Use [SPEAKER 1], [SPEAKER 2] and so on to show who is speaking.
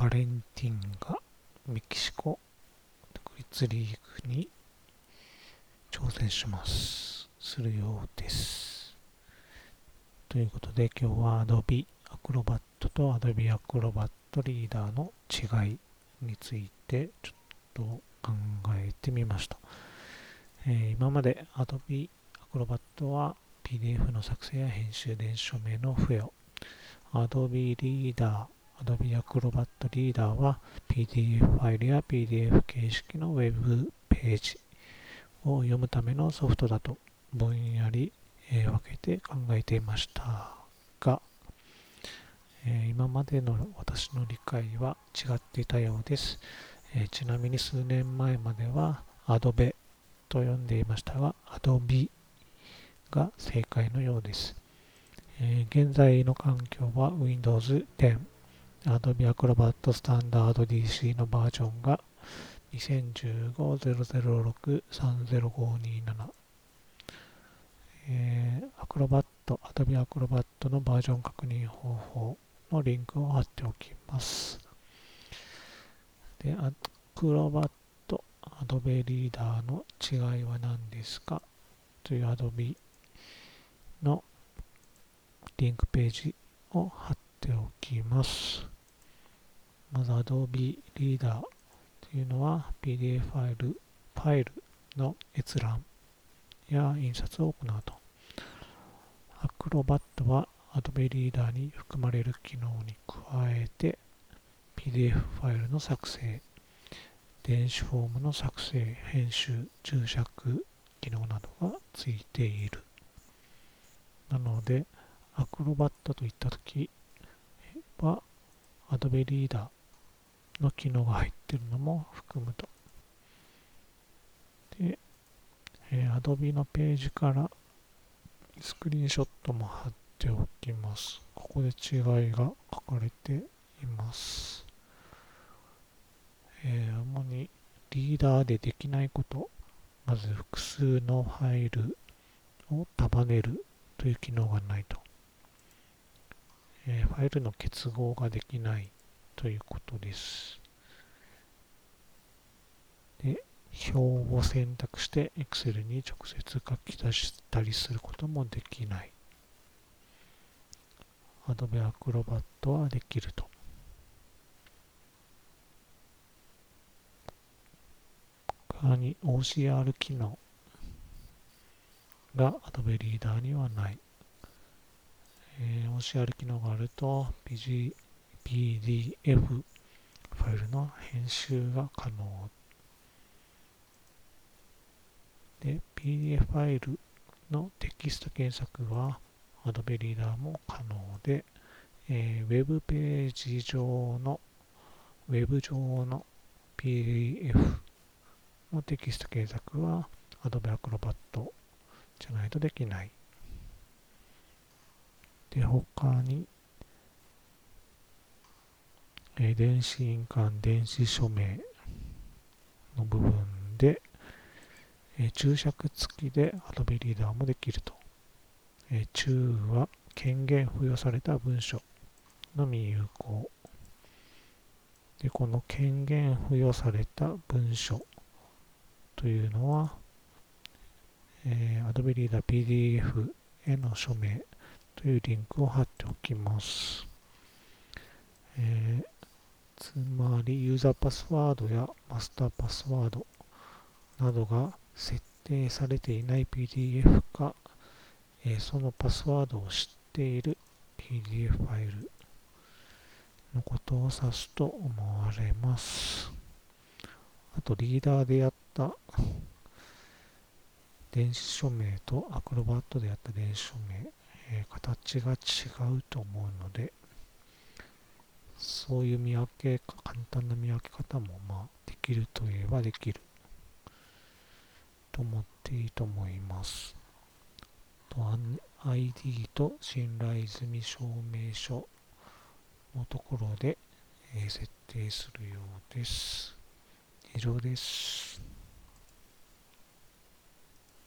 [SPEAKER 1] バレンティンがメキシコ独立リーグに挑戦します。するようです。ということで今日は Adobe Acrobat と Adobe Acrobat リーダーの違いについてちょっと考えてみました、えー、今まで Adobe Acrobat は PDF の作成や編集電子署名の付与 Adobe Reader Adobe Acrobat Reader は PDF ファイルや PDF 形式の Web ページを読むためのソフトだとぼんやり、え、分けて考えていましたが、え、今までの私の理解は違っていたようです、え、ちなみに数年前までは Adobe と呼んでいましたが Adobe が正解のようです、現在の環境は Windows 10 Adobe Acrobat Standard DC のバージョンが2015-006-30527えー、Acrobat、Adobe Acrobat のバージョン確認方法のリンクを貼っておきます。で、Acrobat、Adobe リーダーの違いは何ですか？というアドビのリンクページを貼っておきます。まず Adobe Reader というのは PDF ファイル、ファイルの閲覧や印刷を行うと。Acrobat は Adobe Reader に含まれる機能に加えて PDF ファイルの作成、電子フォームの作成、編集、注釈機能などがついている。なので、アクロバットといったときは Adobe Reader の機能が入ってるのも含むと。で、えー、Adobe のページからスクリーンショットも貼っておきます。ここで違いが書かれています。えー、主にリーダーでできないこと、まず複数のファイルを束ねるという機能がないと。えー、ファイルの結合ができないということです。で、表を選択して Excel に直接書き出したりすることもできない。Adobe Acrobat はできると。他に OCR 機能が Adobe Reader にはない。えー、OCR 機能があると PG PDF ファイルの編集が可能で PDF ファイルのテキスト検索は Adobe Reader も可能で、えー、ウェブページ上のウェブ上の PDF のテキスト検索は Adobe Acrobat じゃないとできない。で、他に、えー、電子印鑑、電子署名の部分で、えー、注釈付きで Adobe Reader もできると。えー、中は権限付与された文書のみ有効。で、この権限付与された文書というのは、えー、Adobe Reader PDF への署名というリンクを貼っておきます。えー、つまり、ユーザーパスワードやマスターパスワードなどが設定されていない PDF か、えー、そのパスワードを知っている PDF ファイルのことを指すと思われます。あと、リーダーでやった電子署名とアクロバットでやった電子署名、えー、形が違うと思うので、そういう見分け、簡単な見分け方も、まあ、できるといえばできると思っていいと思います。と ID と信頼済み証明書のところで、え、設定するようです。以上です。